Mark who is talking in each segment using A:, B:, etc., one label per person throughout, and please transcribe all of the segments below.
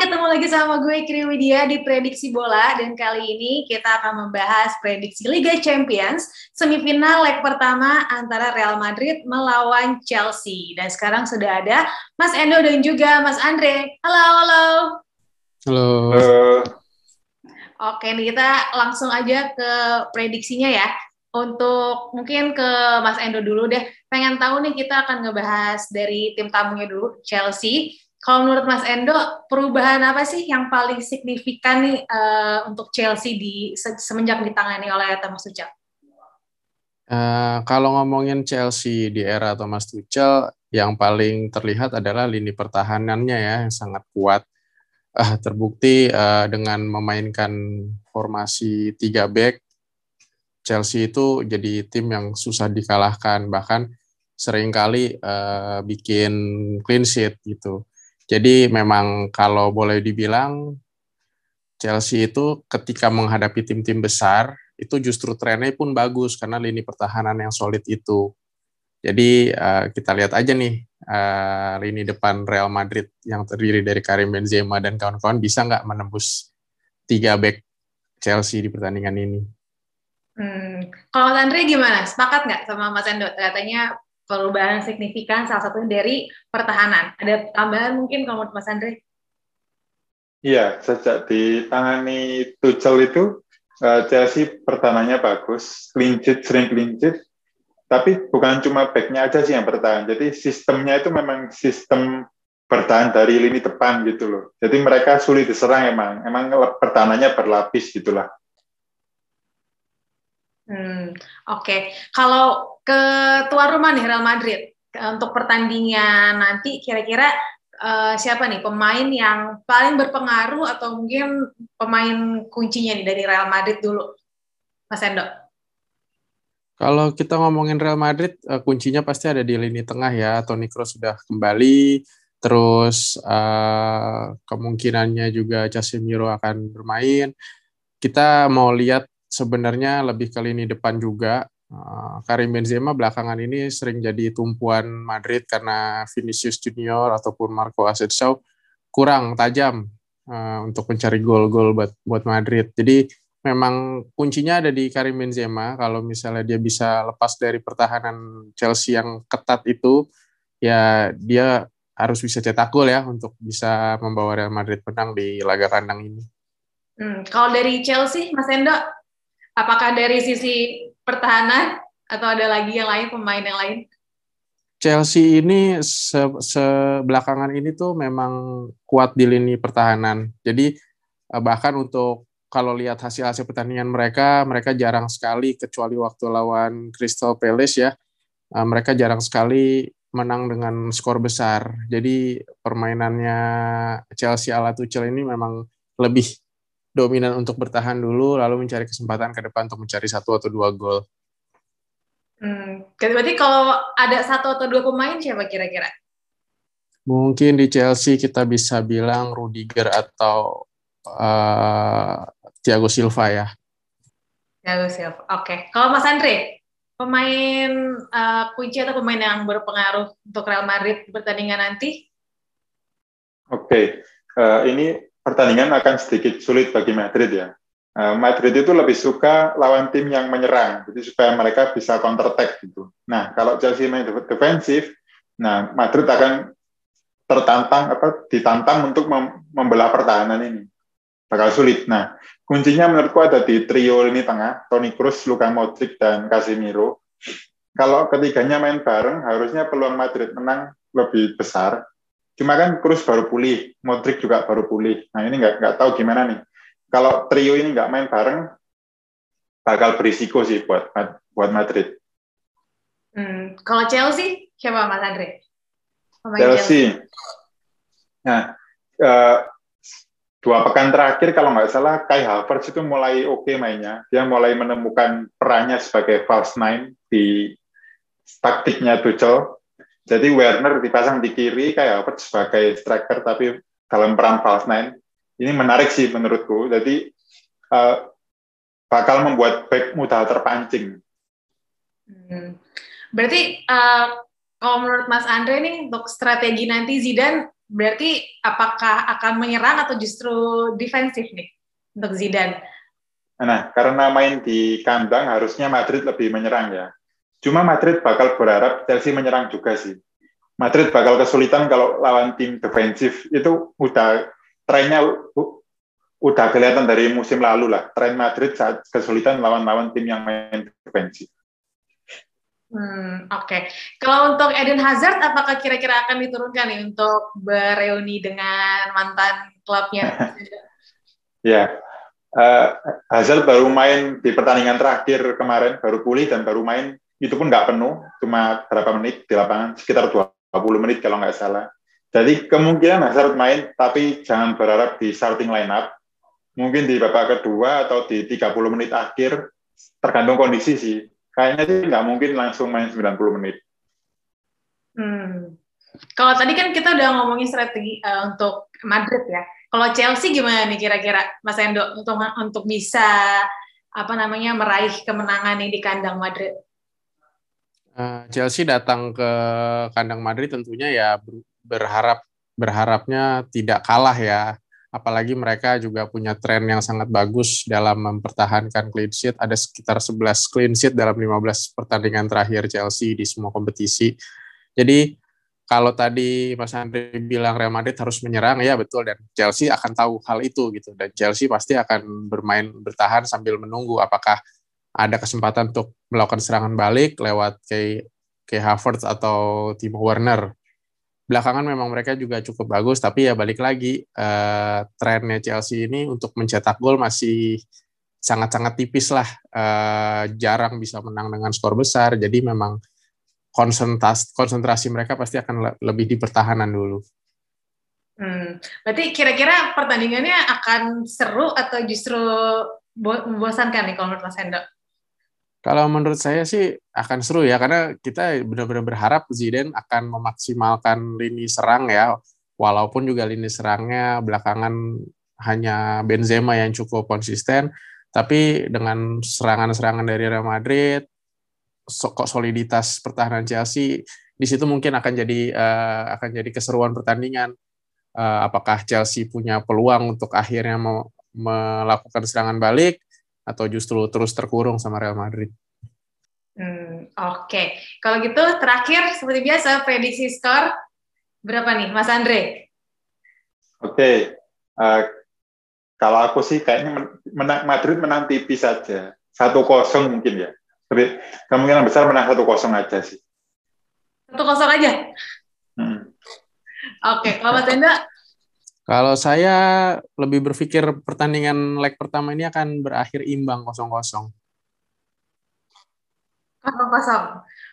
A: ketemu lagi sama gue Kri Widya di Prediksi Bola dan kali ini kita akan membahas prediksi Liga Champions semifinal leg pertama antara Real Madrid melawan Chelsea. Dan sekarang sudah ada Mas Endo dan juga Mas Andre. Halo, halo.
B: Halo.
A: Oke, nih kita langsung aja ke prediksinya ya. Untuk mungkin ke Mas Endo dulu deh. Pengen tahu nih kita akan ngebahas dari tim tamunya dulu, Chelsea kalau menurut Mas Endo, perubahan apa sih yang paling signifikan nih uh, untuk Chelsea di semenjak ditangani oleh Thomas Tuchel?
B: Uh, kalau ngomongin Chelsea di era Thomas Tuchel, yang paling terlihat adalah lini pertahanannya ya yang sangat kuat. Uh, terbukti uh, dengan memainkan formasi tiga back, Chelsea itu jadi tim yang susah dikalahkan, bahkan sering kali uh, bikin clean sheet gitu. Jadi memang kalau boleh dibilang Chelsea itu ketika menghadapi tim-tim besar itu justru trennya pun bagus karena lini pertahanan yang solid itu. Jadi uh, kita lihat aja nih uh, lini depan Real Madrid yang terdiri dari Karim Benzema dan kawan-kawan bisa nggak menembus tiga back Chelsea di pertandingan ini.
A: Hmm. Kalau Andre gimana? Sepakat nggak sama Mas Endo? Katanya perubahan signifikan salah satunya dari pertahanan. Ada tambahan mungkin kalau menurut Mas Andre?
C: Iya, sejak ditangani Tuchel itu uh, Chelsea pertahanannya bagus, sheet, sering sheet, tapi bukan cuma backnya aja sih yang bertahan. Jadi sistemnya itu memang sistem bertahan dari lini depan gitu loh. Jadi mereka sulit diserang emang, emang pertahanannya berlapis gitulah.
A: Hmm, Oke, okay. kalau ke tuan rumah nih Real Madrid untuk pertandingan nanti kira-kira uh, siapa nih pemain yang paling berpengaruh atau mungkin pemain kuncinya nih dari Real Madrid dulu, Mas Endo?
B: Kalau kita ngomongin Real Madrid, uh, kuncinya pasti ada di lini tengah ya. Toni Kroos sudah kembali, terus uh, kemungkinannya juga Casemiro akan bermain. Kita mau lihat sebenarnya lebih ke lini depan juga. Uh, Karim Benzema belakangan ini sering jadi tumpuan Madrid karena Vinicius Junior ataupun Marco Asensio kurang tajam uh, untuk mencari gol-gol buat buat Madrid. Jadi memang kuncinya ada di Karim Benzema. Kalau misalnya dia bisa lepas dari pertahanan Chelsea yang ketat itu, ya dia harus bisa cetak gol ya untuk bisa membawa Real Madrid menang di laga kandang ini.
A: Hmm, kalau dari Chelsea, Mas Endo, Apakah dari sisi pertahanan atau ada lagi yang lain pemain yang lain?
B: Chelsea ini se sebelakangan ini tuh memang kuat di lini pertahanan. Jadi eh, bahkan untuk kalau lihat hasil-hasil pertandingan mereka, mereka jarang sekali kecuali waktu lawan Crystal Palace ya. Eh, mereka jarang sekali menang dengan skor besar. Jadi permainannya Chelsea ala Tuchel ini memang lebih dominan untuk bertahan dulu, lalu mencari kesempatan ke depan untuk mencari satu atau dua gol.
A: Hmm, berarti kalau ada satu atau dua pemain siapa kira-kira?
B: Mungkin di Chelsea kita bisa bilang Rudiger atau uh, Thiago Silva ya.
A: Thiago Silva, oke. Okay. Kalau Mas Andre, pemain uh, kunci atau pemain yang berpengaruh untuk Real Madrid di pertandingan nanti?
C: Oke, okay. uh, eh, ini pertandingan akan sedikit sulit bagi Madrid ya. Uh, Madrid itu lebih suka lawan tim yang menyerang, jadi supaya mereka bisa counter attack gitu. Nah, kalau Chelsea main defensif, nah Madrid akan tertantang apa ditantang untuk mem membelah pertahanan ini. Bakal sulit. Nah, kuncinya menurutku ada di trio ini tengah, Toni Kroos, Luka Modric dan Casemiro. Kalau ketiganya main bareng, harusnya peluang Madrid menang lebih besar Cuma kan Cruz baru pulih, Modric juga baru pulih. Nah ini nggak nggak tahu gimana nih. Kalau trio ini nggak main bareng, bakal berisiko sih buat buat Madrid.
A: Hmm. Kalau Chelsea siapa Mas Andre?
C: Chelsea. Chelsea. Nah, uh, dua pekan terakhir kalau nggak salah Kai Havertz itu mulai oke okay mainnya. Dia mulai menemukan perannya sebagai false nine di taktiknya Tuchel. Jadi Werner dipasang di kiri kayak apa sebagai striker tapi dalam peran false nine. Ini menarik sih menurutku. Jadi uh, bakal membuat back mudah terpancing.
A: Hmm. Berarti uh, kalau menurut Mas Andre nih untuk strategi nanti Zidane berarti apakah akan menyerang atau justru defensif nih untuk Zidane?
C: Nah, karena main di kandang harusnya Madrid lebih menyerang ya. Cuma Madrid bakal berharap Chelsea menyerang juga sih. Madrid bakal kesulitan kalau lawan tim defensif itu udah trennya udah kelihatan dari musim lalu lah. Tren Madrid saat kesulitan lawan-lawan tim yang main defensif.
A: Hmm, Oke, okay. kalau untuk Eden Hazard, apakah kira-kira akan diturunkan nih untuk bereuni dengan mantan klubnya?
C: ya, uh, Hazard baru main di pertandingan terakhir kemarin, baru pulih dan baru main, itu pun nggak penuh, cuma berapa menit di lapangan, sekitar 20 menit kalau nggak salah. Jadi kemungkinan Hazard main, tapi jangan berharap di starting line up. Mungkin di babak kedua atau di 30 menit akhir, tergantung kondisi sih. Kayaknya sih nggak mungkin langsung main 90 menit.
A: Hmm. Kalau tadi kan kita udah ngomongin strategi uh, untuk Madrid ya. Kalau Chelsea gimana nih kira-kira Mas Endo untuk untuk bisa apa namanya meraih kemenangan nih di kandang Madrid?
B: Uh, Chelsea datang ke kandang Madrid tentunya ya berharap berharapnya tidak kalah ya. Apalagi mereka juga punya tren yang sangat bagus dalam mempertahankan clean sheet. Ada sekitar 11 clean sheet dalam 15 pertandingan terakhir Chelsea di semua kompetisi. Jadi kalau tadi Mas Andre bilang Real Madrid harus menyerang, ya betul dan Chelsea akan tahu hal itu gitu dan Chelsea pasti akan bermain bertahan sambil menunggu apakah ada kesempatan untuk melakukan serangan balik lewat kayak kayak Havertz atau Timo Werner. Belakangan memang mereka juga cukup bagus, tapi ya balik lagi uh, trennya Chelsea ini untuk mencetak gol masih sangat-sangat tipis lah, uh, jarang bisa menang dengan skor besar. Jadi memang konsentrasi konsentrasi mereka pasti akan lebih di pertahanan dulu.
A: Hmm, berarti kira-kira pertandingannya akan seru atau justru membosankan nih kalau menurut Mas Endo?
B: Kalau menurut saya sih akan seru ya karena kita benar-benar berharap Zidane akan memaksimalkan lini serang ya walaupun juga lini serangnya belakangan hanya Benzema yang cukup konsisten tapi dengan serangan-serangan dari Real Madrid kok soliditas pertahanan Chelsea di situ mungkin akan jadi uh, akan jadi keseruan pertandingan. Uh, apakah Chelsea punya peluang untuk akhirnya mau melakukan serangan balik atau justru terus terkurung sama Real Madrid?
A: Hmm, Oke, okay. kalau gitu terakhir seperti biasa prediksi skor berapa nih, Mas Andre?
C: Oke, okay. uh, kalau aku sih kayaknya menang Madrid menang tipis saja, satu kosong mungkin ya. Tapi kemungkinan besar menang satu kosong aja sih.
A: Satu kosong aja. Hmm. Oke, kalau Mas Enda?
B: Kalau saya lebih berpikir pertandingan leg pertama ini akan berakhir imbang kosong-kosong.
A: Kosong-kosong.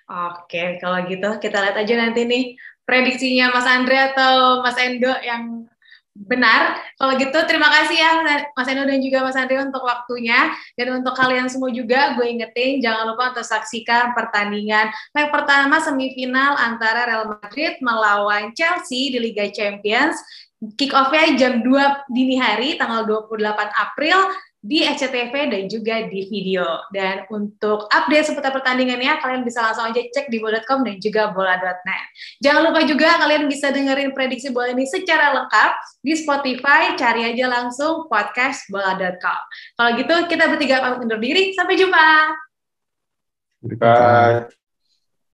A: Oke, kalau gitu kita lihat aja nanti nih prediksinya Mas Andre atau Mas Endo yang Benar. Kalau gitu terima kasih ya Mas Eno dan juga Mas Andri untuk waktunya. Dan untuk kalian semua juga gue ingetin jangan lupa untuk saksikan pertandingan leg pertama semifinal antara Real Madrid melawan Chelsea di Liga Champions. Kick off-nya jam 2 dini hari tanggal 28 April di SCTV dan juga di video. Dan untuk update seputar pertandingannya, kalian bisa langsung aja cek di bola.com dan juga bola.net. Jangan lupa juga kalian bisa dengerin prediksi bola ini secara lengkap di Spotify, cari aja langsung podcast bola.com. Kalau gitu, kita bertiga pamit undur diri. Sampai jumpa.
C: Bye.